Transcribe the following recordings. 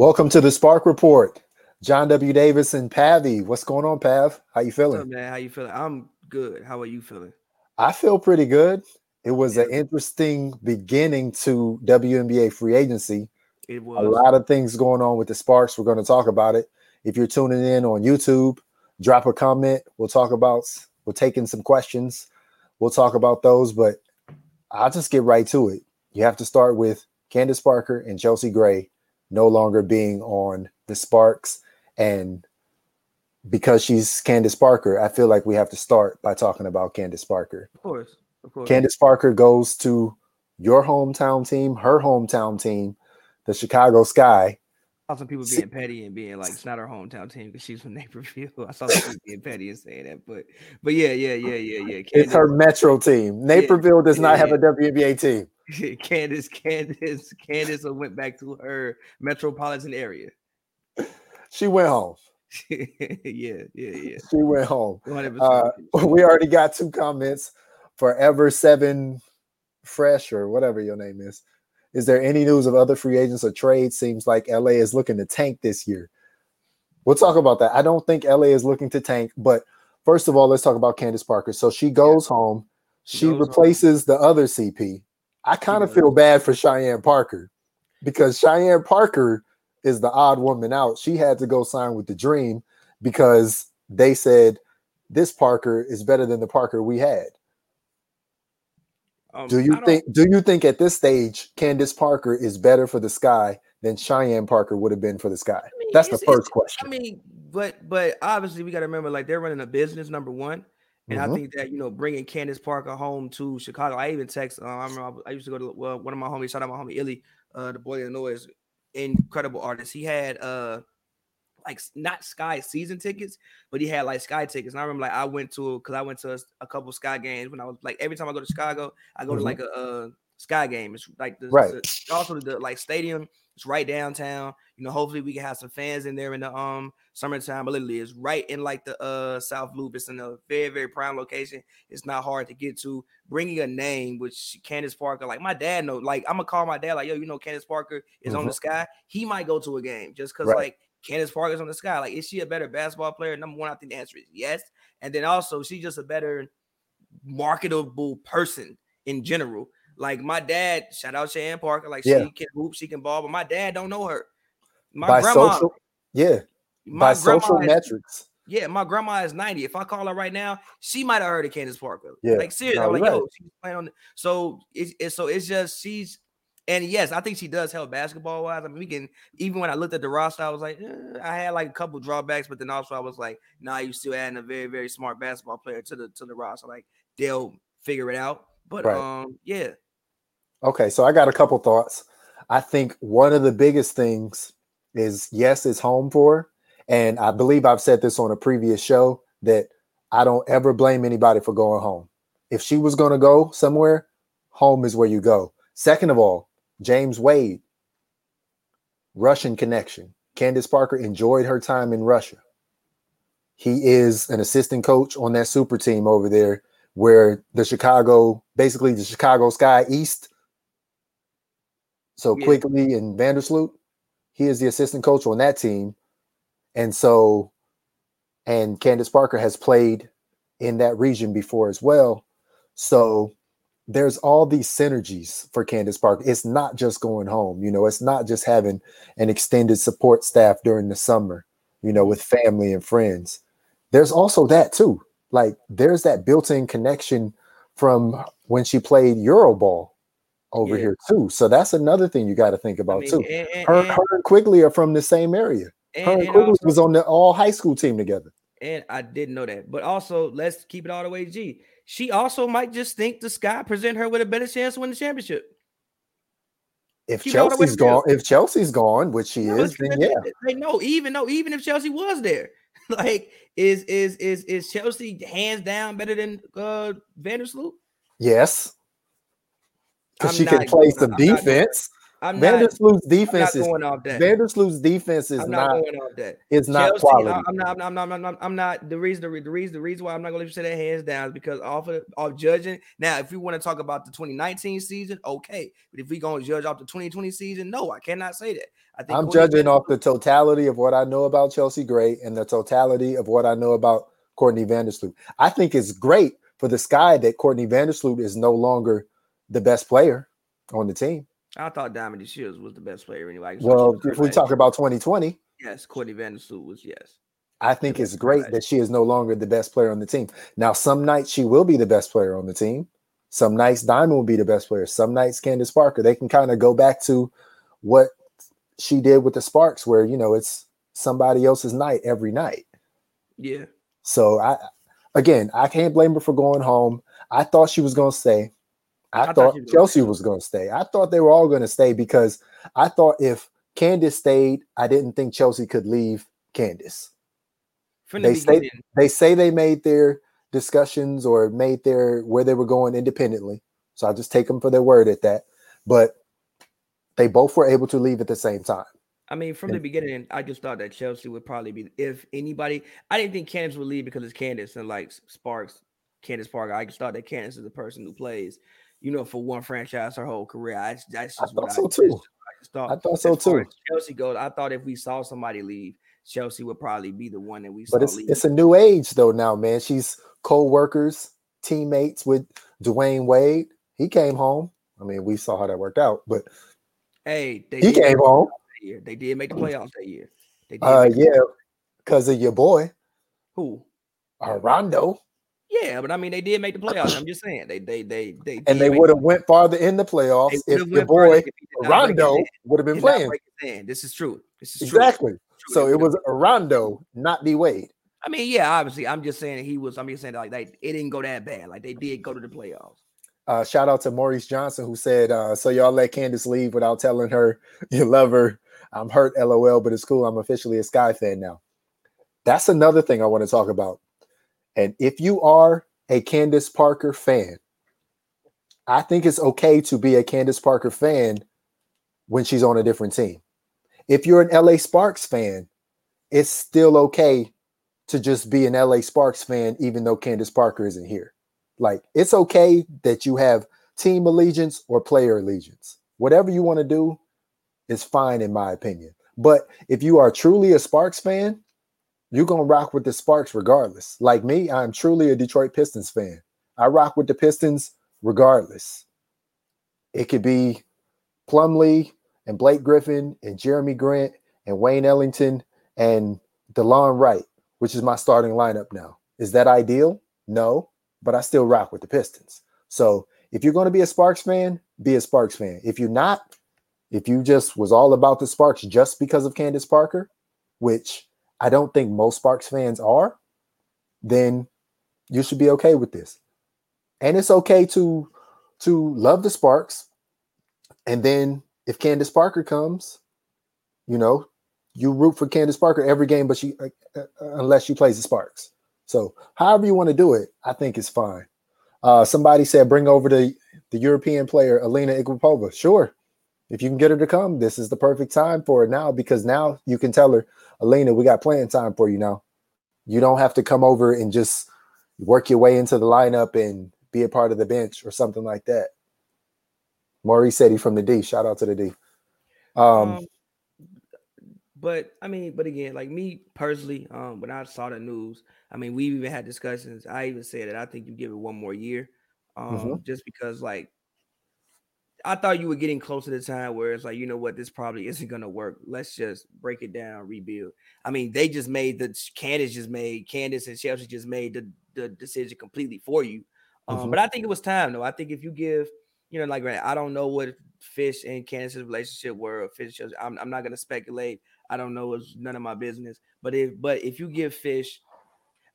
Welcome to the Spark Report. John W. Davis and Pavy. What's going on, Pav? How you feeling? Up, man? How you feeling? I'm good. How are you feeling? I feel pretty good. It was yeah. an interesting beginning to WNBA free agency. It was a lot of things going on with the Sparks. We're going to talk about it. If you're tuning in on YouTube, drop a comment. We'll talk about. We're taking some questions. We'll talk about those, but I'll just get right to it. You have to start with Candace Parker and Chelsea Gray no longer being on the Sparks. And because she's Candace Parker, I feel like we have to start by talking about Candace Parker. Of course. Of course. Candace Parker goes to your hometown team, her hometown team, the Chicago Sky. I saw some people being petty and being like, it's not her hometown team because she's from Naperville. I saw some people being petty and saying that, but but yeah, yeah, yeah, yeah, yeah. Candace, it's her metro team. Naperville yeah, does not yeah, have a WNBA team. Candace, Candace, Candace went back to her metropolitan area. She went home. yeah, yeah, yeah. She went home. Uh, we already got two comments. Forever Seven Fresh or whatever your name is. Is there any news of other free agents or trades? Seems like LA is looking to tank this year. We'll talk about that. I don't think LA is looking to tank, but first of all, let's talk about Candace Parker. So she goes yeah. home. She, she goes replaces home. the other CP I kind of feel bad for Cheyenne Parker because Cheyenne Parker is the odd woman out. She had to go sign with the Dream because they said this Parker is better than the Parker we had. Um, do you think do you think at this stage Candace Parker is better for the sky than Cheyenne Parker would have been for the sky? I mean, That's the first question. I mean, but but obviously we got to remember like they're running a business number one. And mm-hmm. I think that you know bringing Candace Parker home to Chicago. I even text. Uh, I remember I used to go to well, one of my homies. Shout out my homie Illy, uh, the boy noise, incredible artist. He had uh like not Sky season tickets, but he had like Sky tickets. And I remember like I went to because I went to a, a, couple Sky games when I was like every time I go to Chicago, I go mm-hmm. to like a, a, Sky game. It's like the, right. The, also the like stadium. It's right downtown. You know, hopefully we can have some fans in there in the um summertime. But literally, it's right in like the uh South Loop. It's in a very very prime location. It's not hard to get to. Bringing a name, which Candace Parker, like my dad know, like I'm gonna call my dad, like yo, you know, Candace Parker is mm-hmm. on the mm-hmm. sky. He might go to a game just because right. like Candace Parker's on the sky. Like, is she a better basketball player? Number one, I think the answer is yes. And then also, she's just a better marketable person in general. Like my dad, shout out Cheyenne Parker. Like yeah. she can hoop, she can ball, but my dad don't know her. My By grandma, social, yeah. By social is, metrics. Yeah, my grandma is 90. If I call her right now, she might have heard of Candace Parker. Yeah. Like seriously, no, I'm like, right. yo, she's playing on the, so it's, it's so it's just she's and yes, I think she does help basketball wise. I mean, we can even when I looked at the roster, I was like, eh, I had like a couple drawbacks, but then also I was like, nah, you still adding a very, very smart basketball player to the to the roster. Like they'll figure it out. But right. um, yeah. Okay, so I got a couple thoughts. I think one of the biggest things is yes, it's home for, and I believe I've said this on a previous show that I don't ever blame anybody for going home. If she was going to go somewhere, home is where you go. Second of all, James Wade, Russian connection. Candace Parker enjoyed her time in Russia. He is an assistant coach on that super team over there where the Chicago, basically the Chicago Sky East. So yeah. Quigley and Vandersloot, he is the assistant coach on that team. And so, and Candace Parker has played in that region before as well. So there's all these synergies for Candace Park. It's not just going home, you know, it's not just having an extended support staff during the summer, you know, with family and friends. There's also that too. Like there's that built-in connection from when she played Euroball over yeah. here too. So that's another thing you got to think about I mean, too. And, and, her, her and Quigley are from the same area. And, her and, Quigley also, was on the all high school team together. And I didn't know that. But also, let's keep it all the way G she also might just think the Sky present her with a better chance to win the championship. If she Chelsea's gone, if Chelsea's gone, which she is, then yeah. They know, even though, even if Chelsea was there, like is is is is Chelsea hands down better than uh Vandersloot? Yes. Because she can play some defense. I'm not, Vandersloot's defense I'm is not going off that. Vandersloot's defense is I'm not, not, going off that. is not Chelsea, quality. I- I'm not. I'm not. I'm not. I'm not. The reason. The, the reason. The reason why I'm not going to let you say that hands down is because off of off judging. Now, if we want to talk about the 2019 season, okay. But if we going to judge off the 2020 season, no, I cannot say that. I think I'm judging off the totality of what I know about Chelsea Gray and the totality of what I know about Courtney Vandersloot. I think it's great for the Sky that Courtney Vandersloot is no longer the best player on the team. I thought Diamond DeShields was the best player anyway. Well, if we talk about 2020, yes, Courtney Vandersloot was yes. I think it's great right. that she is no longer the best player on the team. Now, some nights she will be the best player on the team. Some nights Diamond will be the best player. Some nights Candace Parker. They can kind of go back to what she did with the Sparks, where you know it's somebody else's night every night. Yeah, So I again, I can't blame her for going home. I thought she was going to stay. I, I thought thought Chelsea was going to stay. I thought they were all going to stay because I thought if Candace stayed, I didn't think Chelsea could leave Candace. from the They say- They say they made their discussions or made their where they were going independently. So I just take them for their word at that. But they both were able to leave at the same time. I mean, from the beginning, I just thought that Chelsea would probably be if anybody. I didn't think Candace would leave because it's Candace and like Sparks, Candace Parker. I just thought that Candace is the person who plays, you know, for one franchise her whole career. I, that's I just what thought so I, too. I just thought. I thought so too. Chelsea goes, I thought if we saw somebody leave, Chelsea would probably be the one that we But saw it's leave. it's a new age though now, man. She's co-workers, teammates with Dwyane Wade. He came home. I mean, we saw how that worked out, but hey, they he came home. year. They did make the playoffs that year. They did. Uh yeah, because of your boy, Who? uh, Rondo. Yeah, but I mean, they did make the playoffs. I'm just saying they they they they And they would the have went farther in the playoffs if your boy if he did not break his Rondo would have been playing. break his hand. This is true. This is. Exactly. True. So it was Rondo, not D Wade. I mean, yeah, obviously, I'm just saying he was. I'm just saying like they, it didn't go that bad. Like they did go to the playoffs. Uh, shout out to Maurice Johnson who said, uh, "So y'all let Candace leave without telling her you love her." I'm hurt, lol, but it's cool. I'm officially a Sky fan now. That's another thing I want to talk about. And if you are a Candace Parker fan, I think it's okay to be a Candace Parker fan when she's on a different team. If you're an LA Sparks fan, it's still okay to just be an LA Sparks fan, even though Candace Parker isn't here. Like, it's okay that you have team allegiance or player allegiance. Whatever you want to do is fine, in my opinion. But if you are truly a Sparks fan, you're to rock with the Sparks regardless. Like me, I'm truly a Detroit Pistons fan. I rock with the Pistons regardless. It could be Plumlee and Blake Griffin and Jerami Grant and Wayne Ellington and Delon Wright, which is my starting lineup now. Is that ideal? No, but I still rock with the Pistons. So if you're going to be a Sparks fan, be a Sparks fan. If you're not, if you just was all about the Sparks just because of Candace Parker, which I don't think most Sparks fans are, then you should be okay with this. And it's okay to to love the Sparks. And then if Candace Parker comes, you know, you root for Candace Parker every game, but she uh, uh, unless she plays the Sparks. So however you want to do it, I think it's fine. Uh, somebody said bring over the the European player Alina Iagupova. Sure, if you can get her to come, this is the perfect time for it now because now you can tell her, Elena, we got playing time for you now. You don't have to come over and just work your way into the lineup and be a part of the bench or something like that. Maurice said he from the D. Shout out to the D. Um, Um, but I mean, but again, like me personally, um, when I saw the news, I mean, we've even had discussions. I even said that I think you give it one more year, um, Mhm. just because like I thought you were getting close to the time where it's like, you know what, this probably isn't gonna work. Let's just break it down, rebuild. I mean, they just made the Candace just made Candace and Chelsea just made the, the decision completely for you. Um, Mhm. but I think it was time though. I think if you give, you know, like right, I don't know what Fish and Candace's relationship were. Or Fish, Chelsea, I'm, I'm not gonna speculate. I don't know. It's none of my business. But if but if you give Fish,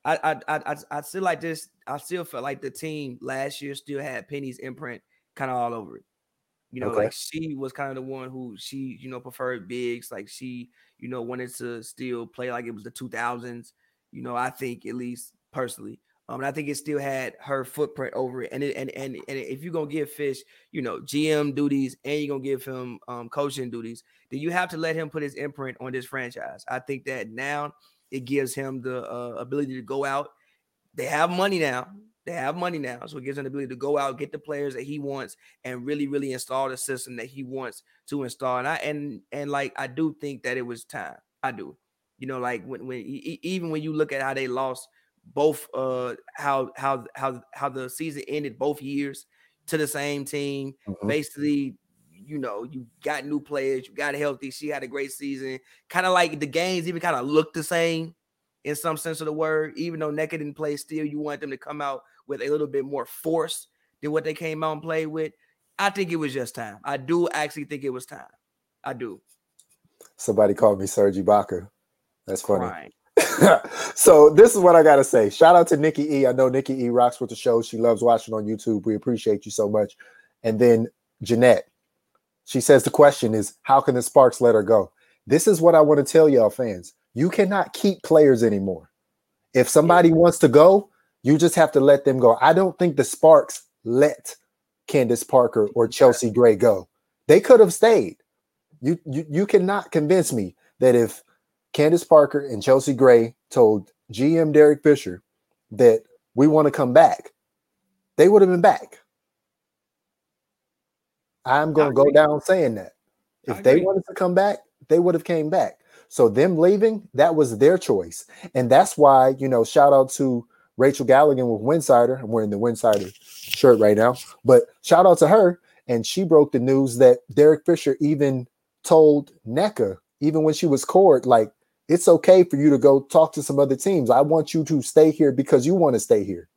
I I I I, I still like this. I still felt like the team last year still had Penny's imprint kind of all over it. You know, Okay. like she was kind of the one who she, you know, preferred bigs. Like she, you know, wanted to still play like it was the 2000s. You know, I think at least personally. Um, and I think it still had her footprint over it. And it, and and and if you're gonna give Fish, you know, GM duties and you're gonna give him um, coaching duties, then you have to let him put his imprint on this franchise. I think that now it gives him the uh, ability to go out. They have money now. They have money now, so it gives him the ability to go out, get the players that he wants, and really, really install the system that he wants to install. And I and and like I do think that it was time. I do. You know, like when when even when you look at how they lost both uh how how how how the season ended both years to the same team. Mm-hmm. Basically, you know, you got new players, you got healthy. She had a great season. Kind of like the games even kind of look the same in some sense of the word. Even though Nneka didn't play, still you want them to come out with a little bit more force than what they came out and played with. I think it was just time. I do actually think it was time. I do. Somebody called me Serge Ibaka. That's funny. so this is what I gotta say. Shout out to Nikki E. I know Nikki E rocks with the show. She loves watching on YouTube. We appreciate you so much. And then Jeanette, she says the question is, how can the Sparks let her go? This is what I want to tell y'all fans. You cannot keep players anymore. If somebody wants to go, you just have to let them go. I don't think the Sparks let Candace Parker or Chelsea Gray go. They could have stayed. You, you you cannot convince me that if Candace Parker and Chelsea Gray told GM Derek Fisher that we want to come back, they would have been back. I'm going to go down saying that. If they wanted to come back, they would have came back. So them leaving, that was their choice. And that's why, you know, shout out to Rachel Galligan with Winsider. I'm wearing the Winsider shirt right now. But shout out to her. And she broke the news that Derek Fisher even told Nneka, even when she was court, like, it's okay for you to go talk to some other teams. I want you to stay here because you want to stay here,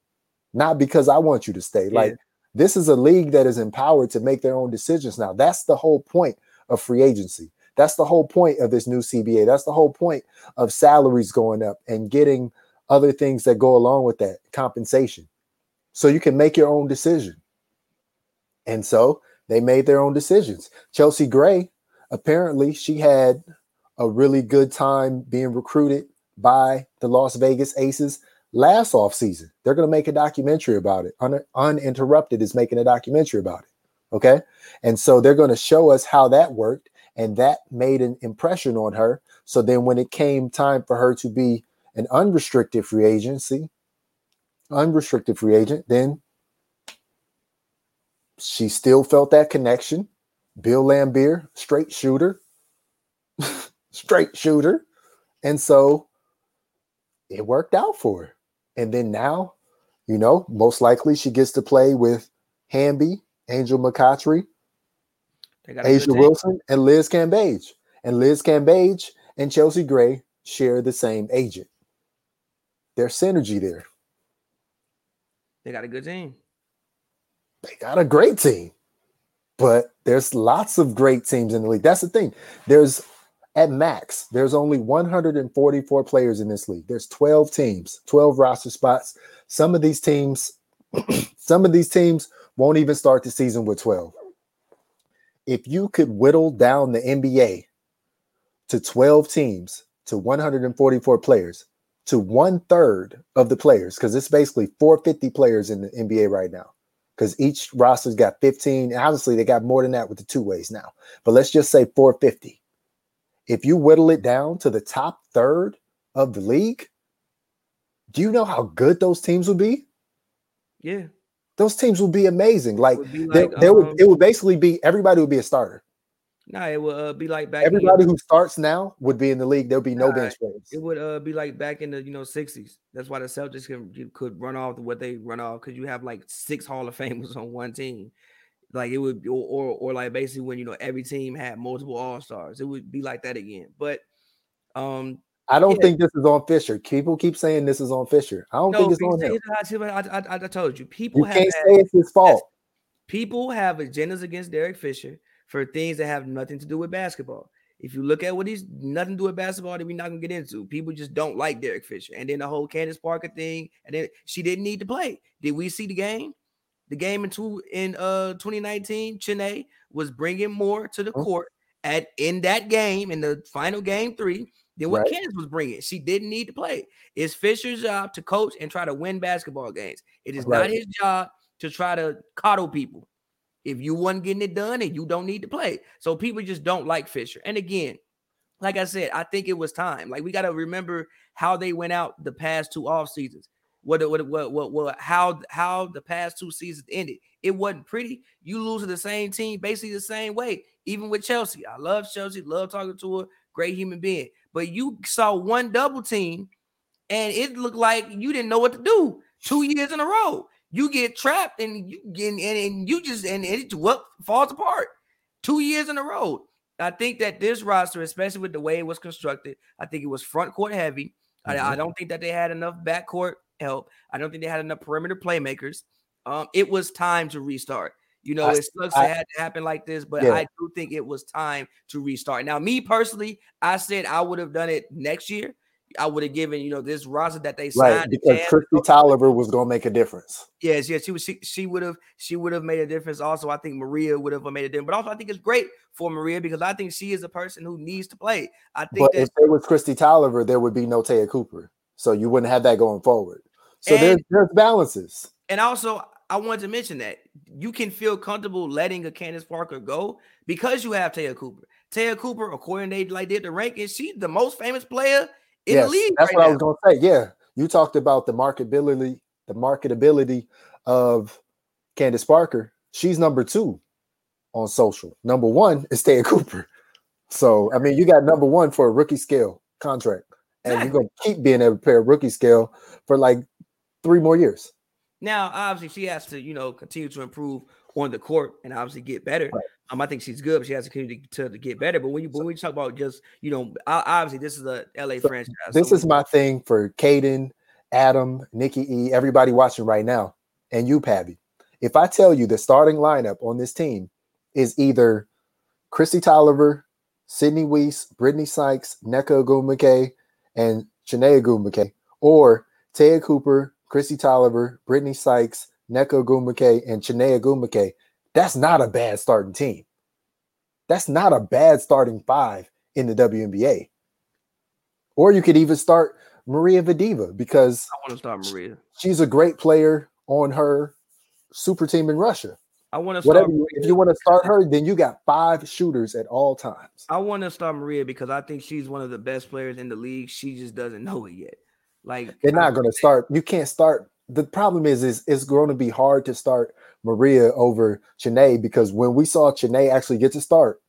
not because I want you to stay. Yeah. Like this is a league that is empowered to make their own decisions now. That's the whole point of free agency. That's the whole point of this new CBA. That's the whole point of salaries going up and getting other things that go along with that compensation. So you can make your own decision. And so they made their own decisions. Chelsea Gray, apparently, she had a really good time being recruited by the Las Vegas Aces last off season. They're going to make a documentary about it. Un- Uninterrupted is making a documentary about it. Okay. And so they're going to show us how that worked. And that made an impression on her. So then when it came time for her to be an unrestricted free agency, unrestricted free agent, then she still felt that connection. Bill Laimbeer, straight shooter, straight shooter. And so it worked out for her. And then now, you know, most likely she gets to play with Hamby, Angel McCoughtry, A'ja Wilson, and Liz Cambage. And Liz Cambage and Chelsea Gray share the same agent. There's synergy there. They got a good team. They got a great team. But there's lots of great teams in the league. That's the thing. There's at max, there's only 144 players in this league. There's 12 teams, 12 roster spots. Some of these teams, some of these teams won't even start the season with 12. If you could whittle down the NBA to 12 teams to 144 players, to one third of the players, because it's basically 450 players in the NBA right now. Because each roster's got 15. Obviously, they got more than that with the two ways now. But let's just say 450 if you whittle it down to the top third of the league, do you know how good those teams would be? Yeah. Those teams would be amazing. Like, be like they, they um, would, it would basically be everybody would be a starter. Nah, it would uh, be like back. Everybody who starts now would be in the league. There would be no nah, bench players. It would uh, be like back in the you know sixties. That's why the Celtics could, could run off what they run off because you have like six Hall of Famers on one team. Like it would, or, or, or like basically when you know every team had multiple all stars, it would be like that again. But um, I don't yeah. think this is on Fisher. People keep saying this is on Fisher. I don't no, think it's on him. I, I, I, told you, people you have can't say it's his fault. People have agendas against Derek Fisher for things that have nothing to do with basketball. If you look at what he's nothing to do with basketball that we're not gonna get into, people just don't like Derek Fisher. And then the whole Candace Parker thing, and then she didn't need to play. Did we see the game? the game in two in uh 2019, Chiney was bringing more to the court at in that game in the final game three than what Right. Candace was bringing. She didn't need to play. It's Fisher's job to coach and try to win basketball games. It is not his job to try to coddle people. If you wasn't getting it done and you don't need to play. So people just don't like Fisher. And again, like I said, I think it was time. Like we got to remember how they went out the past two off seasons. What what what what what how how the past two seasons ended. It wasn't pretty. You lose to the same team basically the same way. Even with Chelsea, I love Chelsea, love talking to her, great human being. But you saw one double team, and it looked like you didn't know what to do two years in a row. You get trapped, and you get and, and you just and it what falls apart two years in a row. I think that this roster, especially with the way it was constructed, I think it was front court heavy. I, I Mhm. don't think that they had enough backcourt help. I don't think they had enough perimeter playmakers. Um, it was time to restart. You know, I- it sucks I- it had to happen like this, but Yeah. I do think it was time to restart. Now, me personally, I said I would have done it next year. I would have given, you know, this roster that they signed. Right, because. Kristi Toliver was going to make a difference. Yes, yes, she was. She, she would have. She would have made a difference. Also, I think Maria would have made a difference. But also, I think it's great for Maria because I think she is a person who needs to play. I think But if there was Kristi Toliver, there would be no Te'a Cooper, so you wouldn't have that going forward. So And- there's there's balances. And also, I wanted to mention that you can feel comfortable letting a Candace Parker go because you have Te'a Cooper. Te'a Cooper, according to they like did the rankings, she's the most famous player in yes, the league that's right what I was going to say. Yeah, you talked about the marketability, the marketability of Candace Parker. She's number two on social. Number one is Te'a Cooper. So I mean, you got number one for a rookie scale contract, and Exactly. you're going to keep being able to pay a rookie scale for like three more years. Now, obviously, she has to, you know, continue to improve on the court and obviously get better. Right. Um, I think she's good, but she has to continue to, to get better. But when you when we talk about just, you know, obviously this is a LA So franchise. This so is my thing for Caden, Adam, Nikki E, everybody watching right now, and you, Pavy. If I tell you the starting lineup on this team is either Kristi Toliver, Sydney Wiese, Brittany Sykes, Nneka Ogwumike, and Chiney Ogwumike, or Te'a Cooper, Kristi Toliver, Brittany Sykes, Nneka Ogwumike, and Chiney Ogwumike, that's not a bad starting team. That's not a bad starting five in the WNBA. Or you could even start Maria Vadeeva because I want to start Maria. she's a great player on her super team in Russia. I want to Whatever start. you, if you want to start her, then you got five shooters at all times. I want to start Maria because I think she's one of the best players in the league. She just doesn't know it yet. Like They're not going to start. You can't start. The problem is, is it's going to be hard to start Maria over Chiney because when we saw Chiney actually get to start,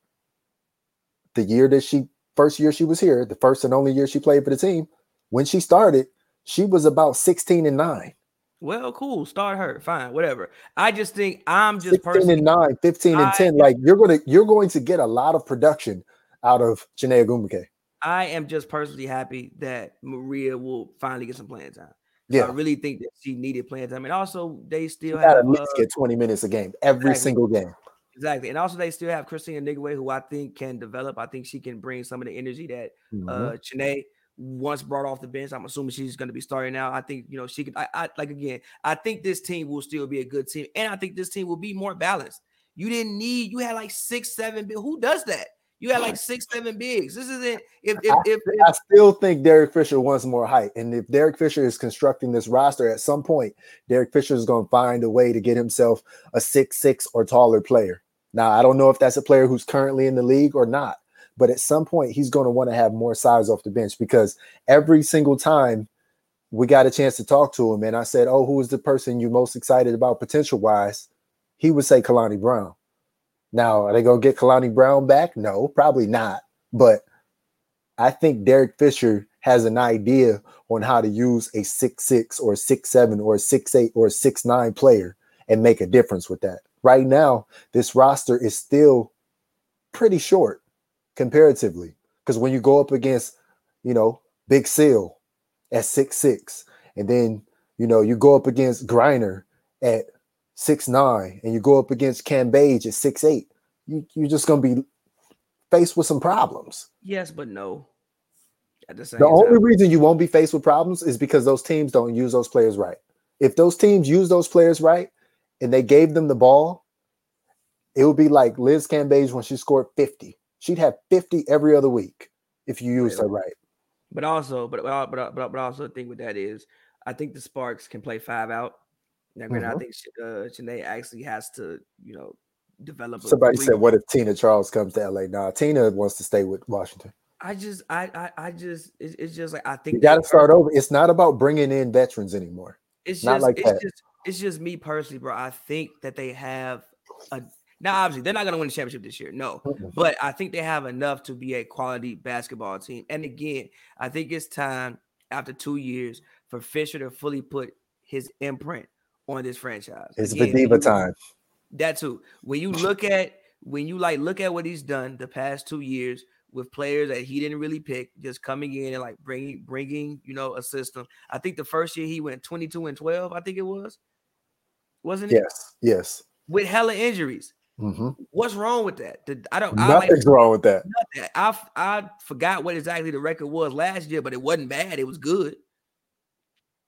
the year that she first year she was here, the first and only year she played for the team, when she started, she was about 16 and 9. Well, cool. Start her. Fine. Whatever. I just think I'm just 16 personally. and 9, 15 and I- 10. Like you're gonna you're going to get a lot of production out of Chiney Ogwumike. I am just personally happy that Maria will finally get some playing time. Yeah. I really think that she needed playing time, and also they still have at least uh, get 20 minutes a game every exactly. single game. exactly, and also they still have Kristine Anigwe, who I think can develop. I think she can bring some of the energy that Mhm. uh Chiney once brought off the bench. I'm assuming she's going to be starting now. I think you know she could. I, I like again. I think this team will still be a good team, and I think this team will be more balanced. You didn't need. You had like six, seven. Who does that? You had like six, seven bigs. This isn't. If if I, if, I still think Derek Fisher wants more height. And if Derek Fisher is constructing this roster at some point, Derek Fisher is going to find a way to get himself a six six or taller player. Now, I don't know if that's a player who's currently in the league or not, but at some point he's going to want to have more size off the bench because every single time we got a chance to talk to him and I said, "Oh, who is the person you most excited about potential wise?" He would say Kalani Brown. Now, are they going to get Kalani Brown back? No, probably not. But I think Derek Fisher has an idea on how to use a six six or six seven or six eight or six nine player and make a difference with that. Right now, this roster is still pretty short comparatively because when you go up against, you know, Big Syl at six six, and then you know you go up against Griner at six nine, and you go up against Cambage at six eight, you, you're just gonna be faced with some problems. yes, but no. At the same The only reason you won't be faced with problems is because those teams don't use those players right. If those teams use those players right and they gave them the ball, it would be like Liz Cambage when she scored 50. She'd have 50 every other week if you used her right. But also, but but but but also the thing with that is, I think the Sparks can play five out. Now, granted, mm-hmm. I think uh, Chiney actually has to, you know, develop. Somebody said, "What if Tina Charles comes to LA?" Nah, Tina wants to stay with Washington. I just, I, I, I just, it's, it's just like I think you got to start over. It's not about bringing in veterans anymore. It's not just, like it's that. just, it's just me personally, bro. I think that they have a. Now, obviously, they're not going to win the championship this year, no. Mm-hmm. But I think they have enough to be a quality basketball team. And again, I think it's time after two years for Fisher to fully put his imprint on this franchise. It's the diva time. That too. When you look at when you like look at what he's done the past two years with players that he didn't really pick, just coming in and like bringing bringing you know a system. I think the first year he went 22 and 12. I think it was, wasn't it? Yes, yes. With hella injuries. Mm-hmm. What's wrong with that? I don't. Nothing's I like, wrong with that. I I forgot what exactly the record was last year, but it wasn't bad. It was good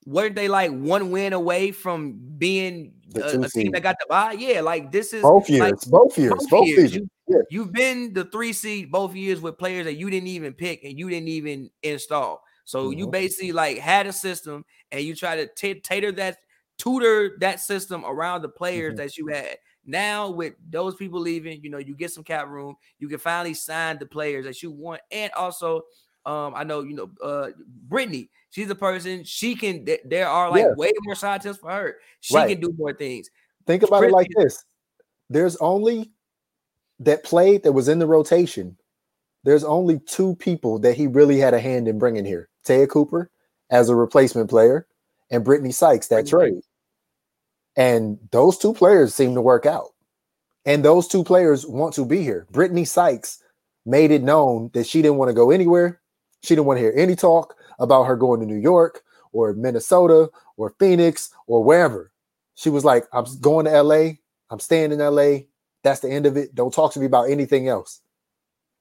weren't they like one win away from being a, a, team that got the bye? Yeah, like this is both years, like, both years, both, both years. You, yeah. You've been the three seed both years with players that you didn't even pick and you didn't even install. So mm-hmm. you basically like had a system and you try to t- tater that, tutor that system around the players mm-hmm. that you had. Now with those people leaving, you know, you get some cap room. You can finally sign the players that you want, and also um, I know you know uh Brittany. She's a person. She can. Th- there are like yeah. way more side tips for her. She right. can do more things. Think about it like this: There's only that played that was in the rotation. There's only two people that he really had a hand in bringing here: Te'a Cooper as a replacement player, and Brittany Sykes that Brittany. trade. And those two players seem to work out. And those two players want to be here. Brittany Sykes made it known that she didn't want to go anywhere. She didn't want to hear any talk about her going to New York or Minnesota or Phoenix or wherever. She was like, I'm going to LA. I'm staying in LA. That's the end of it. Don't talk to me about anything else.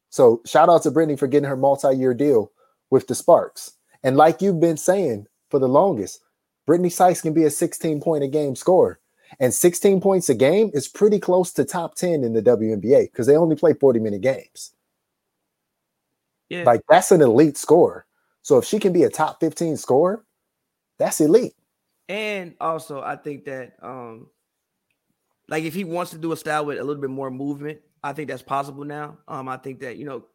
So shout out to Brittany for getting her multi-year deal with the Sparks. And like you've been saying for the longest, Brittany Sykes can be a 16 point a game scorer. And 16 points a game is pretty close to top 10 in the WNBA because they only play 40 minute games. Yeah. Like that's an elite score. So if she can be a top 15 scorer, that's elite. And also, I think that um like if he wants to do a style with a little bit more movement, I think that's possible now. Um, I think that you know,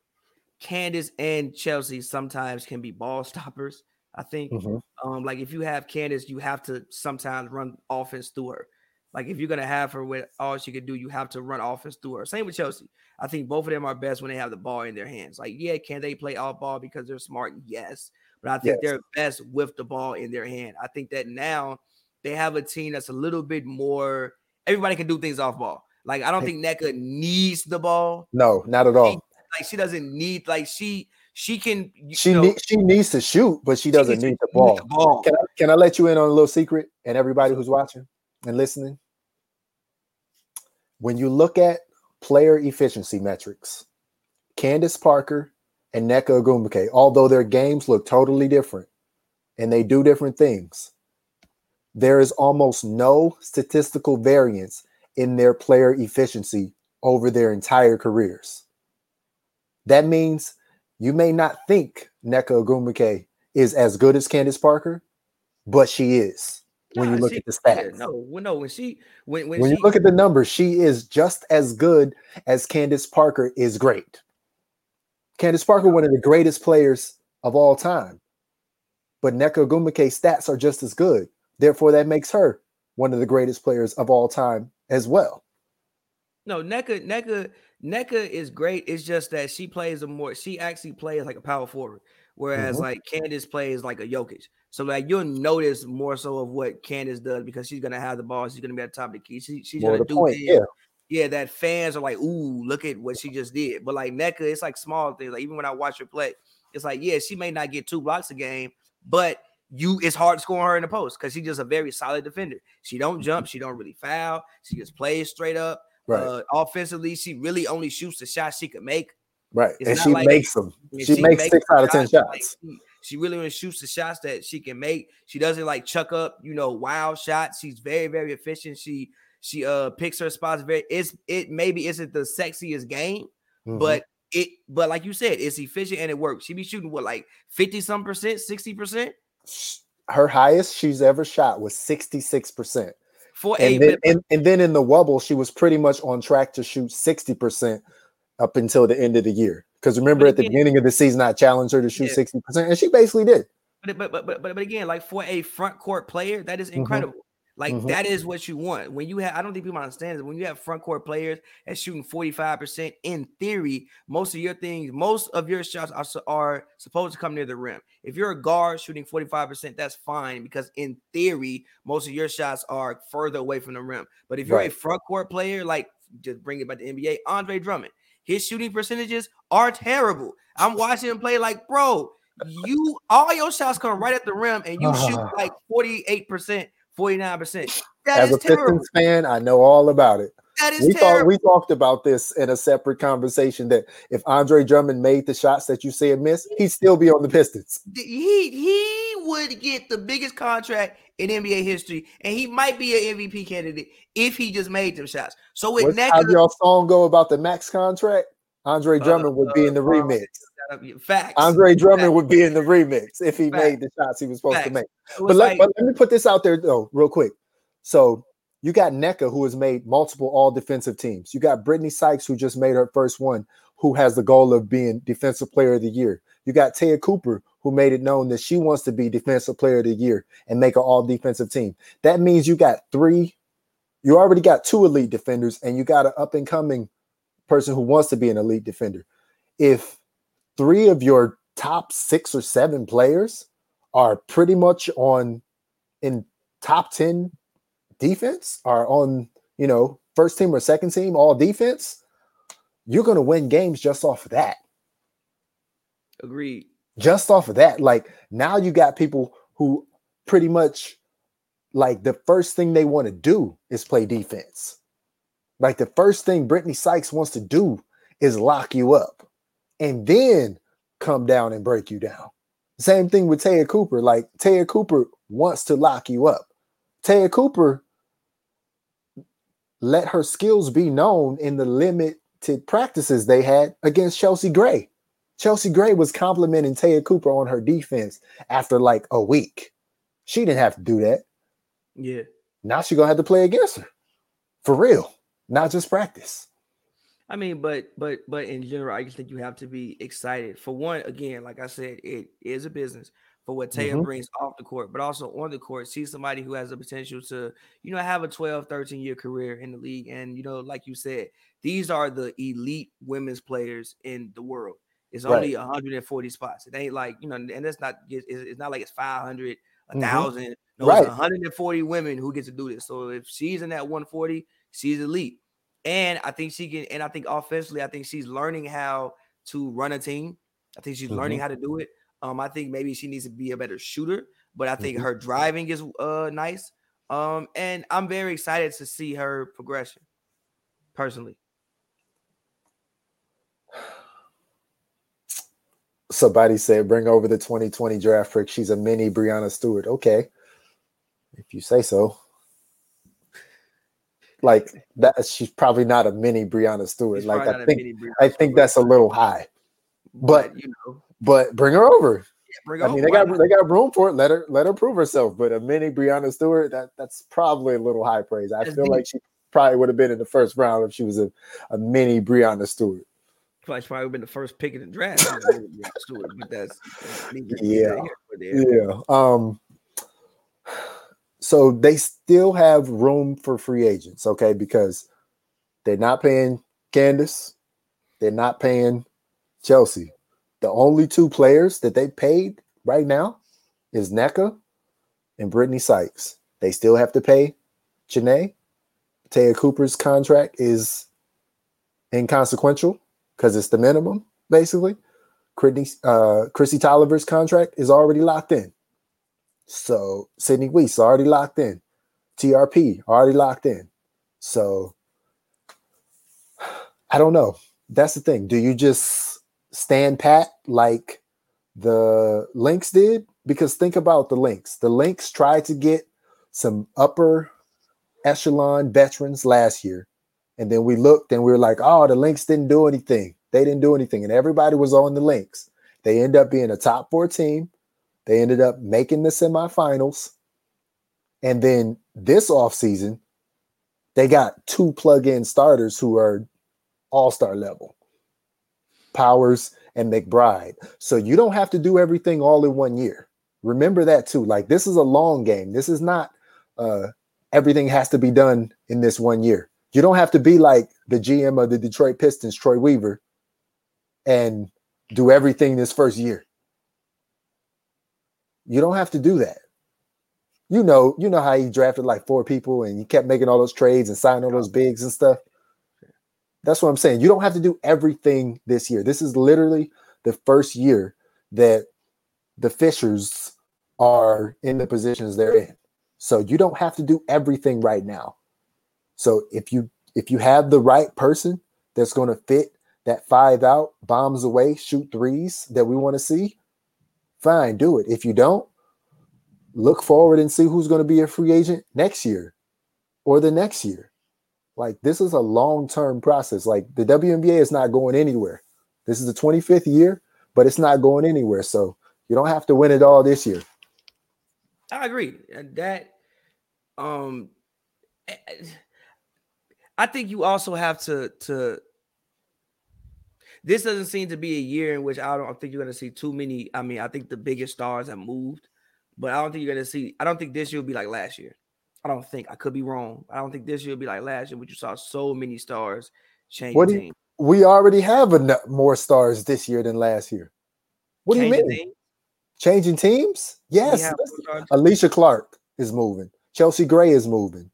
Candace and Chelsea sometimes can be ball stoppers. I think, mm-hmm. um, like if you have Candace, you have to sometimes run offense through her. Like if you're gonna have her with all she can do, you have to run offense through her. Same with Chelsea. I think both of them are best when they have the ball in their hands. Like, yeah, can they play off ball because they're smart? Yes. But I think yes. they're best with the ball in their hand. I think that now they have a team that's a little bit more everybody can do things off ball. Like I don't think Nneka needs the ball. No, not at all. She, like she doesn't need like she she can she know, need, she needs to shoot, but she doesn't she need, the ball. need, the ball. Can I, can I let you in on a little secret and everybody who's watching and listening? When you look at player efficiency metrics, Candace Parker and Nneka Ogwumike, although their games look totally different and they do different things, there is almost no statistical variance in their player efficiency over their entire careers. That means you may not think Nneka Ogwumike is as good as Candace Parker, but she is when you look she, at the stats. No, no, when she when when, when she, you look at the numbers, she is just as good as Candace Parker is great. Candace Parker, one of the greatest players of all time. But Nneka Ogwumike's stats are just as good. Therefore, that makes her one of the greatest players of all time as well. No, Nneka, Nneka, Nneka is great. It's just that she plays a more, she actually plays like a power forward. Whereas mm-hmm. like Candace plays like a Jokic. So like you'll notice more so of what Candace does because she's gonna have the ball. She's gonna be at the top of the key. She, she's more gonna do point, yeah. yeah, that fans are like, ooh, look at what she just did. But like Nneka, it's like small things. Like even when I watch her play, it's like, yeah, she may not get two blocks a game, but you it's hard scoring her in the post because she's just a very solid defender. She don't jump, she don't really foul, she just plays straight up. Right. Uh, offensively, she really only shoots the shots she can make. Right. It's and she like, makes them. She, she makes, makes six out of ten shots. She really only shoots the shots that she can make. She doesn't like chuck up, you know, wild shots. She's very, very efficient. She she uh picks her spots very it's it maybe isn't the sexiest game, mm-hmm. but it, but like you said, it's efficient and it works. She be shooting what like 50 some percent, 60 percent. Her highest she's ever shot was 66%. For and, a then, and, and then in the wubble, she was pretty much on track to shoot 60% up until the end of the year. Because remember, at the beginning of the season, I challenged her to shoot Yeah. 60%, and she basically did. But, but but but but again, like for a front court player, that is Mhm. incredible. Like Mhm. that is what you want. When you have, I don't think people understand it. When you have front court players that's shooting 45%, in theory, most of your things, most of your shots are, are supposed to come near the rim. If you're a guard shooting 45%, that's fine because in theory, most of your shots are further away from the rim. But if you're a front court player, like just bring it back to NBA, Andre Drummond, his shooting percentages are terrible. I'm watching him play like, bro, you all your shots come right at the rim and you shoot Ah. like 48%, 49%. That As is a terrible. Pistons fan, I know all about it. That is We thought we talked about this in a separate conversation that if Andre Drummond made the shots that you said miss, he'd still be on the Pistons. he he would get the biggest contract in NBA history, and he might be an MVP candidate if he just made them shots. So with What's, how y'all song go about the max contract? Andre Drummond would be in the uh, remix. facts. Andre Drummond Facts. would be in the remix if he Facts. made the shots he was supposed to make. But let, like- but let me put this out there though, real quick. So you got Nneka, who has made multiple all defensive teams. You got Brittany Sykes, who just made her first one, who has the goal of being defensive player of the year. You got Te'a Cooper, who made it known that she wants to be defensive player of the year and make an all defensive team. That means you got three, you already got two elite defenders, and you got an up and coming person who wants to be an elite defender. If three of your top six or seven players are pretty much on in top 10 defense are on you know first team or second team all defense you're going to win games just off of that agreed. Just off of that like now you got people who pretty much like the first thing they want to do is play defense like the first thing brittany sykes wants to do is lock you up and then come down and break you down same thing with Te'a Cooper. Like Te'a Cooper wants to lock you up. Te'a Cooper let her skills be known in the limited practices they had against Chelsea Gray. Chelsea Gray was complimenting Te'a Cooper on her defense after like a week. She didn't have to do that. Yeah. Now she's gonna have to play against her. For real. Not just practice. I mean, but but but in general, I just think you have to be excited. For one, again, like I said, it is a business for what Te'a Mhm. brings off the court, but also on the court. See somebody who has the potential to, you know, have a 12, 13 year career in the league. And, you know, like you said, these are the elite women's players in the world. It's Right. only 140 spots. It ain't like, you know, and that's not, it's, it's not like it's 500, a Mhm. thousand. No, Right. it's 140 women who get to do this. So if she's in that 140, she's elite. And I think she can, and I think offensively, I think she's learning how to run a team. I think she's learning how to do it. Um, I think maybe she needs to be a better shooter, but I think Mhm. her driving is uh nice. Um, and I'm very excited to see her progression personally. Somebody said, bring over the 2020 draft pick. She's a mini Breanna Stewart. Okay. If you say so. Like that, she's probably not a mini Breanna Stewart. She's like I think, I think Stewart, that's a little high. But you know, but bring her over. yeah, bring I mean, over. they got they got room for it. Let her let her prove herself. But a mini Breanna Stewart, that that's probably a little high praise. I That's feel like she probably would have been in the first round if she was a, a mini Breanna Stewart. Probably probably been the first pick in the draft. you know, maybe Breanna Stewart, but that's, that's Yeah. Yeah. Um. So they still have room for free agents, okay? Because they're not paying Candace, they're not paying Chelsea. The only two players that they paid right now is Nneka and Brittany Sykes. They still have to pay Janae. Te'a Cooper's contract is inconsequential because it's the minimum, basically. Brittany, uh, Kristi Toliver's contract is already locked in. So Sydney Wiese already locked in. TRP already locked in. So I don't know. That's the thing. Do you just stand pat like the Lynx did? Because think about the Lynx. The Lynx tried to get some upper echelon veterans last year. And then we looked and we were like, oh, the Lynx didn't do anything. They didn't do anything, and everybody was on the Lynx. They end up being a top four team. They ended up making the semifinals. And then this offseason, they got two plug-in starters who are all-star level. Powers and McBride. So you don't have to do everything all in one year. Remember that too. Like this is a long game. This is not uh everything has to be done in this one year. You don't have to be like the GM of the Detroit Pistons, Troy Weaver, and do everything this first year. You don't have to do that. You know, you know how he drafted like four people and he kept making all those trades and signing all those bigs and stuff. That's what I'm saying. You don't have to do everything this year. This is literally the first year that the Fishers are in the positions they're in. So you don't have to do everything right now. So if you if you have the right person that's going to fit that five out, bombs away, shoot threes that we want to see, fine, do it. If you don't, look forward and see who's going to be a free agent next year or the next year. Like this is a long-term process. Like the WNBA is not going anywhere. This is the 25th year, but it's not going anywhere. So you don't have to win it all this year. I agree. That um I think you also have to to this doesn't seem to be a year in which I don't think you're going to see too many. I mean, I think the biggest stars have moved, but I don't think you're going to see. I don't think this year will be like last year. I don't think I could be wrong. I don't think this year will be like last year, but you saw so many stars change. What do you, we already have enough more stars this year than last year. What do you mean? Teams? Changing teams? Yes. Alysha Clark is moving. Chelsea Gray is moving.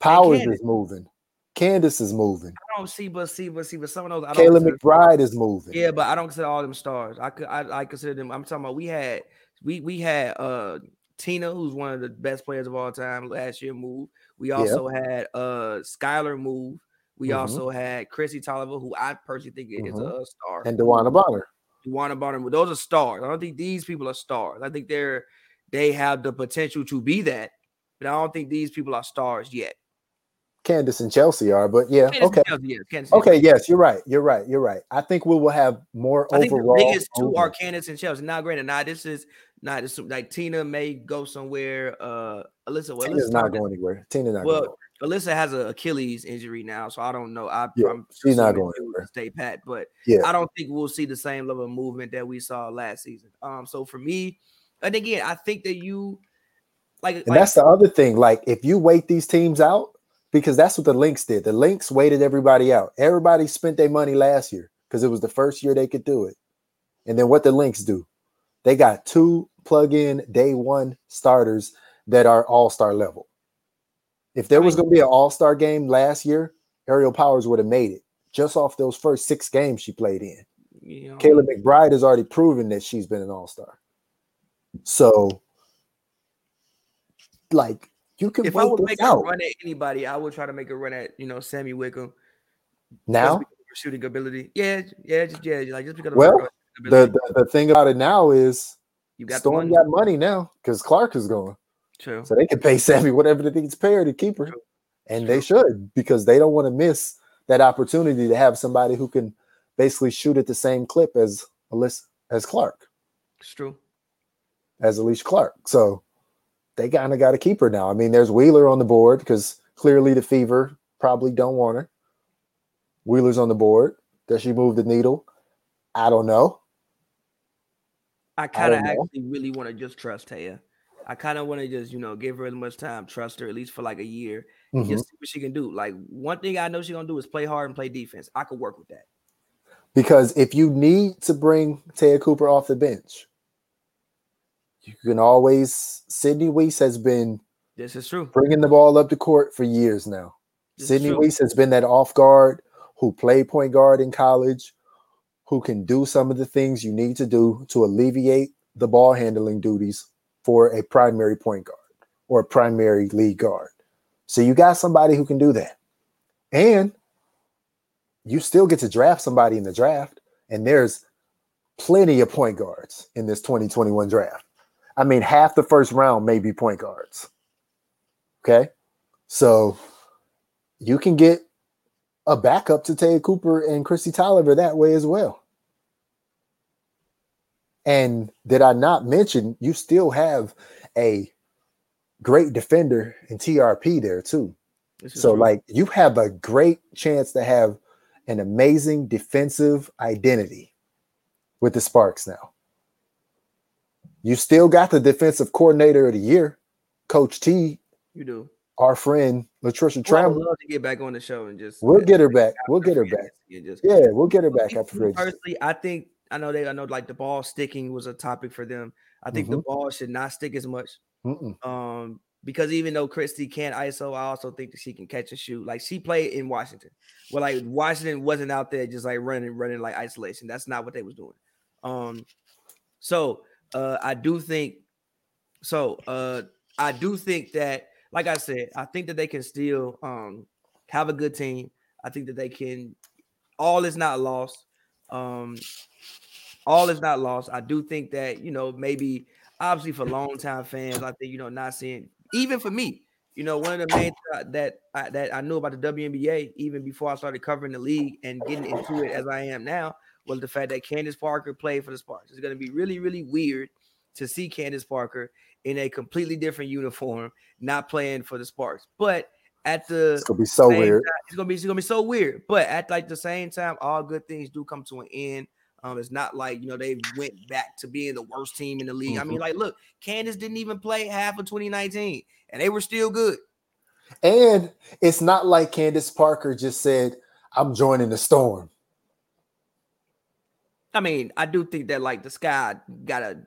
Powers is moving. Candace is moving. I don't see, but see, but see, but some of those. I Kayla McBride is moving. Yeah, but I don't consider all them stars. I could, I, I consider them. I'm talking about. We had, we we had uh Tina, who's one of the best players of all time last year, move. We also yeah. had uh Skylar move. We mm-hmm. also had Kristi Toliver, who I personally think mm-hmm. is a star. And DeWanna Bonner. DeWanna Bonner. Those are stars. I don't think these people are stars. I think they're they have the potential to be that, but I don't think these people are stars yet. Candace and Chelsea are, but yeah, Candace okay, Chelsea, yeah, okay, yes, you're right, you're right, you're right. I think we will have more I overall. Think the biggest two are Candace and Chelsea. Now, granted, now this is not this like Tina may go somewhere. Uh, Alyssa, well, Tina's not going anywhere. Tina not well, going. Alyssa has an Achilles injury now, so I don't know. I, yeah, I'm she's not going anywhere. Stay pat, but yeah, I don't think we'll see the same level of movement that we saw last season. Um, so for me, and again, I think that you like, and like, that's the other thing. Like, if you wait these teams out, because that's what the Lynx did. The Lynx waited everybody out. Everybody spent their money last year because it was the first year they could do it. And then what the Lynx do? They got two plug-in day one starters that are all-star level. If there was going to be an all-star game last year, Aerial Powers would have made it just off those first six games she played in. Yeah. Kayla McBride has already proven that she's been an all-star. So, like, you can if I would make out. a run at anybody, I would try to make a run at you know Sami Whitcomb. Now shooting ability, yeah, yeah, just, yeah, like just because. Well, the, the, the thing about it now is you got Storm money. got money now because Clark is going. True. So they can pay Sammy whatever they think pay her to keep her, True. and True. they should because they don't want to miss that opportunity to have somebody who can basically shoot at the same clip as Alyssa as Clark. It's true. As Alysha Clark. So they kind of got to keep her now. I mean, there's Wheeler on the board because clearly the Fever probably don't want her. Wheeler's on the board. Does she move the needle? I don't know. I kind of actually really want to just trust Te'a. I kind of want to just, you know, give her as much time, trust her at least for like a year, mm-hmm. just see what she can do. Like one thing I know she's gonna do is play hard and play defense. I could work with that. Because if you need to bring Te'a Cooper off the bench, you can always. Sydney Wiese has been. This is true. Bringing the ball up the court for years now. This Sydney Wiese has been that off guard who played point guard in college, who can do some of the things you need to do to alleviate the ball handling duties for a primary point guard or a primary lead guard. So you got somebody who can do that. And you still get to draft somebody in the draft. And there's plenty of point guards in this 2021 draft. I mean, half the first round may be point guards. Okay. So you can get a backup to Te'a Cooper and Kristi Toliver that way as well. And did I not mention you still have a great defender in TRP there too? So, true. like, you have a great chance to have an amazing defensive identity with the Sparks now. You still got the defensive coordinator of the year, Coach T. You do. Our friend Latricia Trammell. I'd love to get back on the show and just. We'll get her back. We'll get her back. Just, yeah, we'll get her back after Personally, I think I know they. I know like the ball sticking was a topic for them. I think mm-hmm. the ball should not stick as much. Mm-mm. Um, because even though Kristi can't ISO, I also think that she can catch and shoot. Like she played in Washington. Well, like Washington wasn't out there just like running, running like isolation. That's not what they was doing. Um, so uh I do think so uh I do think that, like I said, I think that they can still um have a good team. I think that they can all is not lost. Um all is not lost. I do think that, you know, maybe obviously for long time fans, I think, you know, not seeing even for me, you know, one of the main that I, that I knew about the WNBA even before I started covering the league and getting into it as I am now was the fact that Candace Parker played for the Sparks. It's going to be really, really weird to see Candace Parker in a completely different uniform, not playing for the Sparks. But at the it's gonna be so weird. Time, it's gonna be it's gonna be so weird. But at like the same time, all good things do come to an end. Um, it's not like you know they went back to being the worst team in the league. Mm-hmm. I mean, mm-hmm. like, look, Candace didn't even play half of 2019, and they were still good. And it's not like Candace Parker just said, "I'm joining the storm." I mean, I do think that like the Sky got a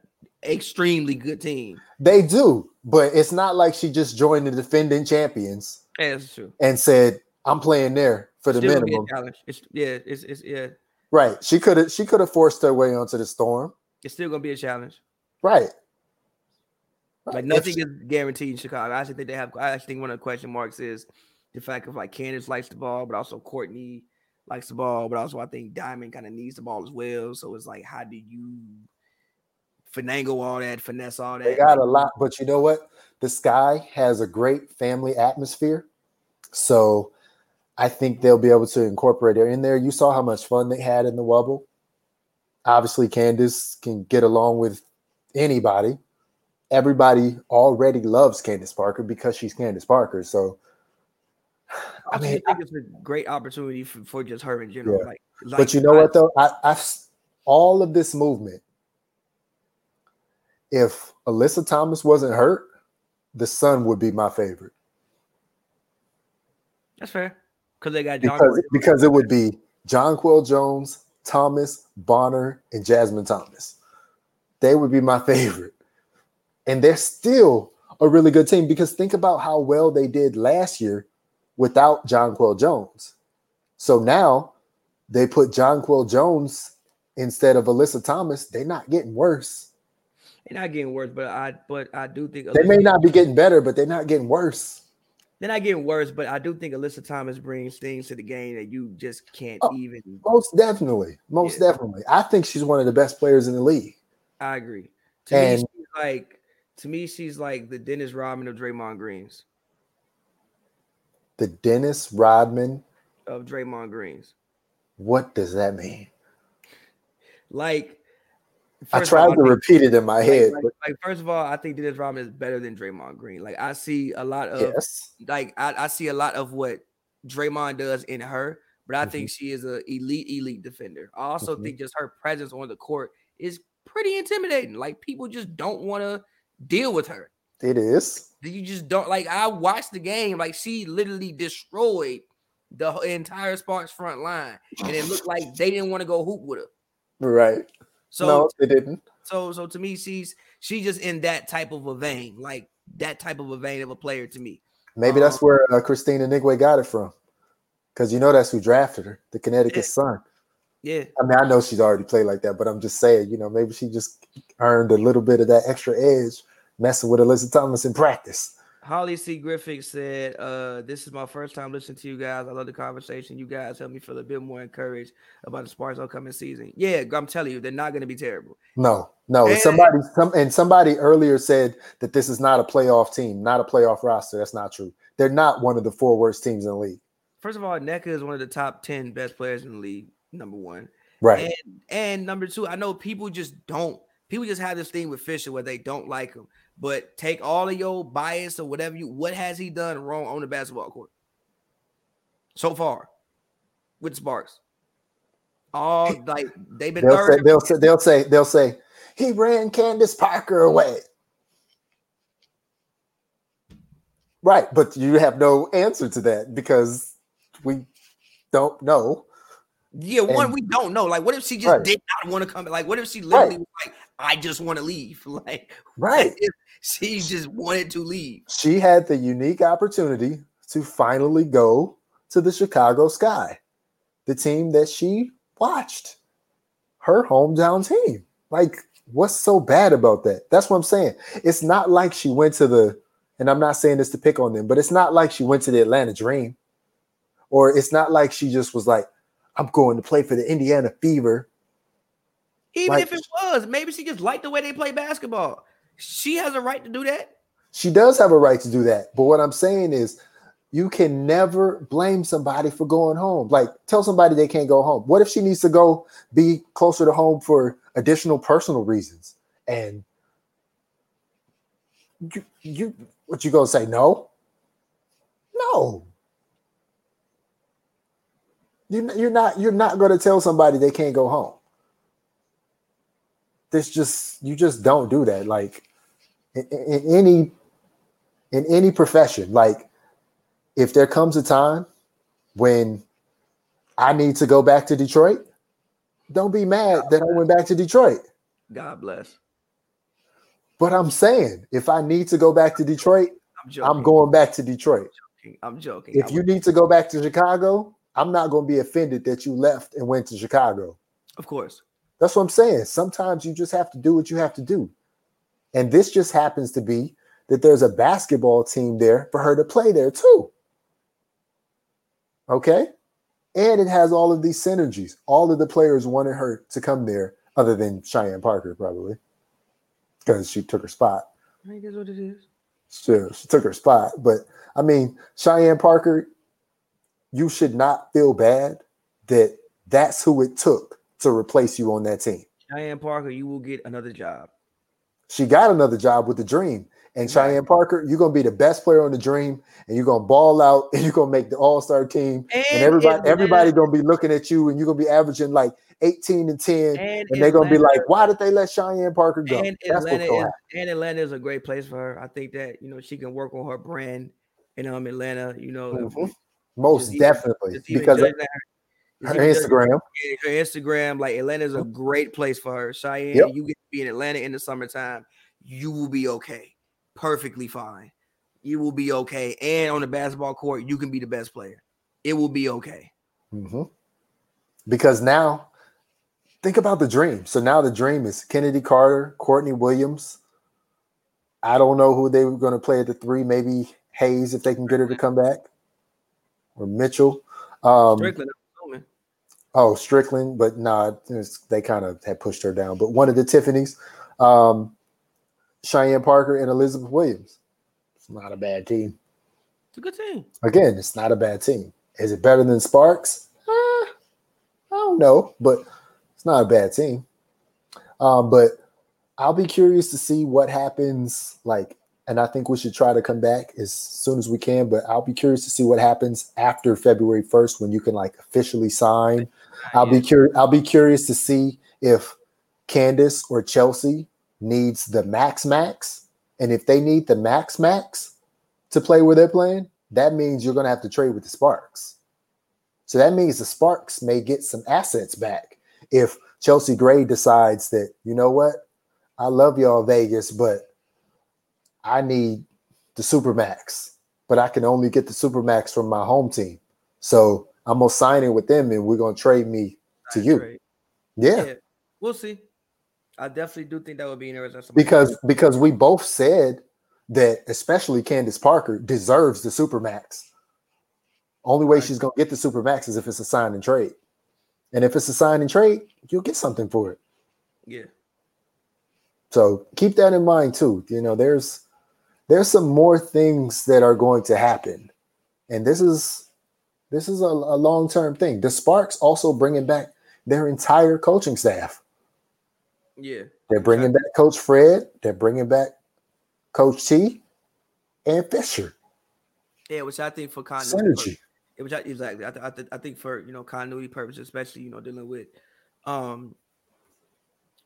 extremely good team. They do, but it's not like she just joined the defending champions. Yeah, that's true. And said, "I'm playing there for the Still minimum." It's, yeah, it's, it's yeah. Right. She could have she could have forced her way onto the storm. It's still gonna be a challenge. Right. Like nothing is guaranteed in Chicago. I actually think they have. I actually think one of the question marks is the fact of like Candace likes the ball, but also Courtney likes the ball, but also I think Diamond kind of needs the ball as well. So it's like, how do you finagle all that, finesse all that? They got a lot, but you know what? The Sky has a great family atmosphere, so I think they'll be able to incorporate it in there. You saw how much fun they had in the Wubble. Obviously, Candace can get along with anybody. Everybody already loves Candace Parker because she's Candace Parker. So, I, mean, think I, it's a great opportunity for, for just her in general. Yeah. Like, like, but you know I, what though, I, I've all of this movement. If Alyssa Thomas wasn't hurt, the Sun would be my favorite. That's fair because they got John because, because it would be Jonquel Jones, Thomas, Bonner, and Jasmine Thomas. They would be my favorite. And they're still a really good team because think about how well they did last year without Jonquel Jones. So now they put Jonquel Jones instead of Alyssa Thomas. They're not getting worse. They're not getting worse, but I but I do think they may not be getting better, but they're not getting worse they're not getting worse, but I do think Alyssa Thomas brings things to the game that you just can't oh, even. Most definitely, most yeah. definitely. I think she's one of the best players in the league. I agree. To and, me, she's like to me, she's like the Dennis Rodman of Draymond Greens. The Dennis Rodman of Draymond Greens. What does that mean? Like I tried all, to repeat it in my like, head. Like, like, first of all, I think Dennis Rodman is better than Draymond Green. Like I see a lot of yes. like I, I see a lot of what Draymond does in her, but I mm-hmm. think she is an elite, elite defender. I also mm-hmm. think just her presence on the court is pretty intimidating. Like people just don't want to deal with her. It is. You just don't like. I watched the game. Like she literally destroyed the entire Sparks front line, and it looked like they didn't want to go hoop with her. Right. So no, they didn't. So so to me, she's she's just in that type of a vein, like that type of a vein of a player to me. Maybe um, that's where uh, Kristine Anigwe got it from, because you know that's who drafted her, the Connecticut yeah. Sun. Yeah. I mean, I know she's already played like that, but I'm just saying, you know, maybe she just earned a little bit of that extra edge messing with Alyssa Thomas in practice. Holly C. Griffith said, uh, This is my first time listening to you guys. I love the conversation. You guys help me feel a bit more encouraged about the Sparks upcoming season. Yeah, I'm telling you, they're not going to be terrible. No, no. And, somebody some, and somebody earlier said that this is not a playoff team, not a playoff roster. That's not true. They're not one of the four worst teams in the league. first of all, Nneka is one of the top 10 best players in the league, number one. Right. And and number two, I know people just don't people just have this thing with Fisher where they don't like him. But take all of your bias or whatever you what has he done wrong on the basketball court so far with Sparks? All like they've been They'll third. say, they'll say they'll say they'll say he ran Candace Parker away. Right, but you have no answer to that because we don't know. Yeah, one And- we don't know. Like, what if she just Right. did not want to come? Like, what if she literally Right. was like, "I just want to leave"? Like, Right. if she just wanted to leave. She had the unique opportunity to finally go to the Chicago Sky, the team that she watched, her hometown team. Like, what's so bad about that? That's what I'm saying. It's not like she went to the, and I'm not saying this to pick on them, but it's not like she went to the Atlanta Dream, or it's not like she just was like, I'm going to play for the Indiana Fever. Even Like- if it was, maybe she just liked the way they play basketball. She has a right to do that. She does have a right to do that. But what I'm saying is, you can never blame somebody for going home. Like, tell somebody they can't go home. What if she needs to go be closer to home for additional personal reasons? And you, you what you gonna say? No, no. You, you're not. You're not going to tell somebody they can't go home. This just you just don't do that. Like in, in in any in any profession, like if there comes a time when I need to go back to Detroit, don't be mad that I went back to Detroit. God bless. But I'm saying if I need to go back to Detroit, I'm. I'm going back to Detroit. I'm joking. If I you would- need to go back to Chicago, I'm not going to be offended that you left and went to Chicago. of course. That's what I'm saying. Sometimes you just have to do what you have to do. And this just happens to be that there's a basketball team there for her to play there too. Okay? And it has all of these synergies. All of the players wanted her to come there, other than Cheyenne Parker, probably, because she took her spot. I think that's what it is. Sure, she took her spot. But I mean, Cheyenne Parker, you should not feel bad that that's who it took to replace you on that team. Cheyenne Parker, you will get another job. She got another job with the Dream. And Right. Cheyenne Parker, you're gonna be the best player on the Dream, and you're gonna ball out, and you're gonna make the All Star team, and, And everybody, everybody gonna be looking at you, and you're gonna be averaging like 18 and 10, and, and they're gonna be like, "Why did they let Cheyenne Parker go?" And That's Atlanta is, and Atlanta is a great place for her. I think that you know she can work on her brand in um Atlanta. You know, Mhm. Most definitely even because her, her Instagram. her Instagram, like Atlanta is a great place for her. Cheyenne, Yep. you get to be in Atlanta in the summertime, you will be okay, perfectly fine. You will be okay, and on the basketball court, you can be the best player. It will be okay. Mhm. Because now, think about the dream. So now the dream is Kennedy Carter, Courtney Williams. I don't know who they were going to play at the three. Maybe Hayes if they can get her to come back, or Mitchell. Um, Strickland, Oh, Strickland, but nah, they kind of had pushed her down. But one of the Tiffany's, um, Cheyenne Parker and Elizabeth Williams. It's not a bad team. It's a good team. Again, it's not a bad team. Is it better than Sparks? Eh, I don't know, but it's not a bad team. Um, but I'll be curious to see what happens. Like, and I think we should try to come back as soon as we can. But I'll be curious to see what happens after February first when you can like officially sign. I'll be curious. I'll be curious to see if Candace or Chelsea needs the max max, and if they need the max max to play where they're playing, that means you're going to have to trade with the Sparks. So that means the Sparks may get some assets back if Chelsea Gray decides that you know what, I love y'all Vegas, but I need the Supermax, but I can only get the Supermax from my home team. So I'm gonna sign in with them, and we're gonna trade me to you. Yeah, Yeah, we'll see. I definitely do think that would be interesting. because because we both said that, especially Candace Parker deserves the Supermax. Only way Right. she's gonna get the Supermax is if it's a sign and trade, and if it's a sign and trade, you'll get something for it. yeah, So keep that in mind too. You know, there's there's some more things that are going to happen, and this is This is a, a long term thing. The Sparks also bringing back their entire coaching staff. Yeah, They're bringing back Coach Fred. They're bringing back Coach T and Fisher. yeah, which I think for continuity, Synergy. Yeah, which I, exactly. I, th- I, th- I think for you know continuity purposes, especially you know dealing with um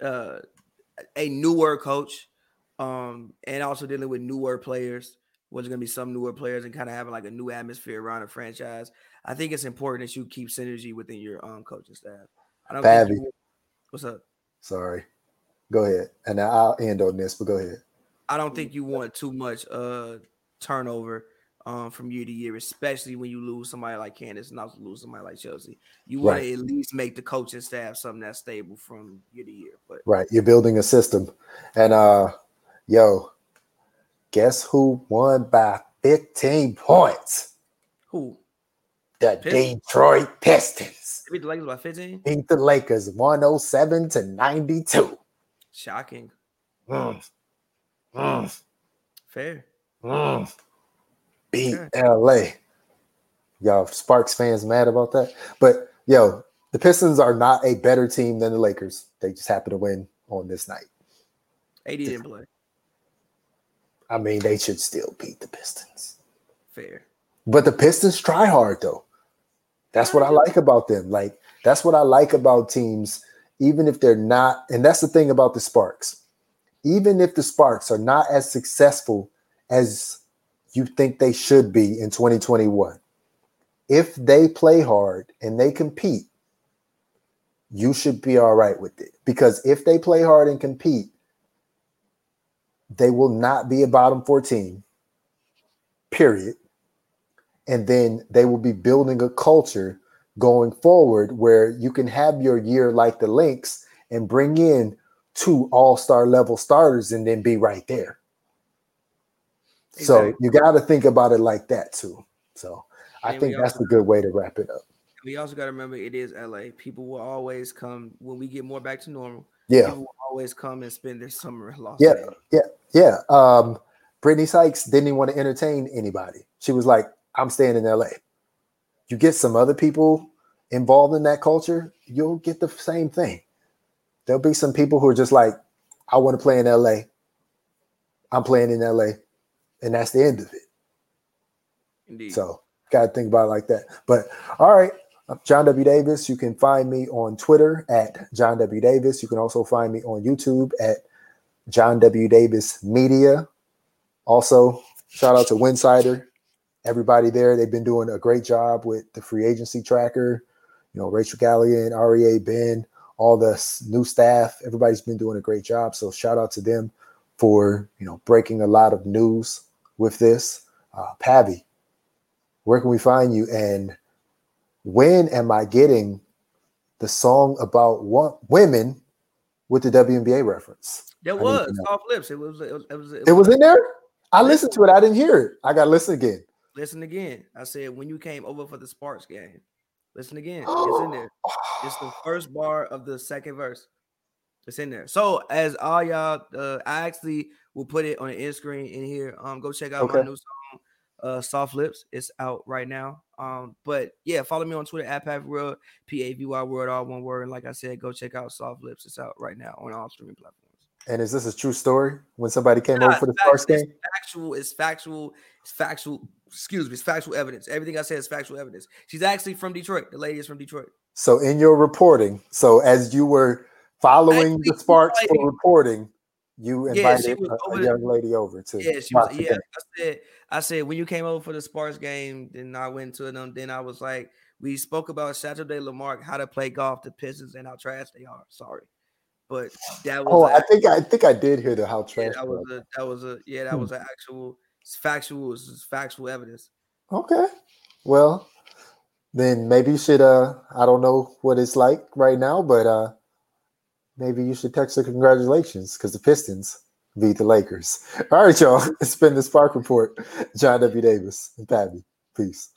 uh a newer coach, um, and also dealing with newer players. Was going to be some newer players and kind of having like a new atmosphere around a franchise. I think it's important that you keep synergy within your um coaching staff. I don't you- what's up? Sorry. Go ahead. And I'll end on this, but go ahead. I don't think you want too much uh turnover um from year to year, especially when you lose somebody like Candace and also lose somebody like Chelsea. You want Right. to at least make the coaching staff something that's stable from year to year. But Right. You're building a system. And uh yo, guess who won by 15 points? who? The Pistons. Detroit Pistons. They beat the Lakers by 15? Beat the Lakers 107 to 92. Shocking. Mm. Mm. Fair. Mm. Beat Okay. LA. Y'all Sparks fans mad about that? But yo, the Pistons are not a better team than the Lakers. They just happen to win on this night. AD didn't play. I mean, they should still beat the Pistons. Fair. But the Pistons try hard though. That's what I like about them. Like that's what I like about teams, even if they're not. And that's the thing about the Sparks. Even if the Sparks are not as successful as you think they should be in 2021, if they play hard and they compete, you should be all right with it. Because if they play hard and compete, they will not be a bottom 14. Period and then they will be building a culture going forward where you can have your year like the Lynx and bring in two all-star level starters and then be right there. So Exactly. you got to think about it like that too. So I And think that's also- a good way to wrap it up. We also got to remember it is LA. People will always come when we get more back to normal. Yeah, People will always come and spend their summer in Los Yeah. Angeles. yeah. Um, Brittany Sykes didn't even want to entertain anybody. She was like, "I'm staying in LA." You get some other people involved in that culture, you'll get the same thing. There'll be some people who are just like, "I want to play in LA. I'm playing in LA," and that's the end of it. Indeed. So got to think about it like that. But all right, John W. Davis. You can find me on Twitter at John W. Davis. You can also find me on YouTube at John W. Davis Media. Also, shout out to Winsidr, everybody there. They've been doing a great job with the free agency tracker. You know, Rachel Galligan, REA Ben, all the new staff. Everybody's been doing a great job. So shout out to them for you know breaking a lot of news with this. Uh, Pavy, where can we find you? And when am I getting the song about wo- women with the WNBA reference? there was soft lips. It was. It was. It was. It was in there. I listened to it. I didn't hear it. I got to listen again. Listen again. I said when you came over for the Sparks game. Listen again. It's in there. It's the first bar of the second verse. It's in there. So as all y'all, uh, I actually will put it on the end screen in here. Um, go check out my Okay. new song, uh, "Soft Lips." It's out right now. Um, but yeah, follow me on Twitter at Pav World, P A V Y World, all one word. And like I said, go check out "Soft Lips." It's out right now on all streaming platforms. And is this a true story? When somebody came Nah, over for the fact- Sparks game? It's factual. It's factual. It's factual. Excuse me. It's factual evidence. Everything I said is factual evidence. She's actually from Detroit. The lady is from Detroit. So in your reporting, so as you were following the Sparks for reporting, you Yeah, invited was a, a the- young lady over to Yeah, she was. Yeah. I said. I said when you came over for the Sparks game, then I went to them. Then I was like, we spoke about Saturday Lamarck, how to play golf, the Pistons, and how trash they are. Sorry, but that was. Oh, a- I think I think I did hear the how yeah, trash. that was. was a. That was a. Yeah, that Hmm. was an actual. Factual. Factual evidence. Okay. Well, then maybe you should uh I don't know what it's like right now, but uh maybe you should text her congratulations because the Pistons beat the Lakers. All right, y'all. It's been the Spark Report. John W. Davis and Pavy. Peace.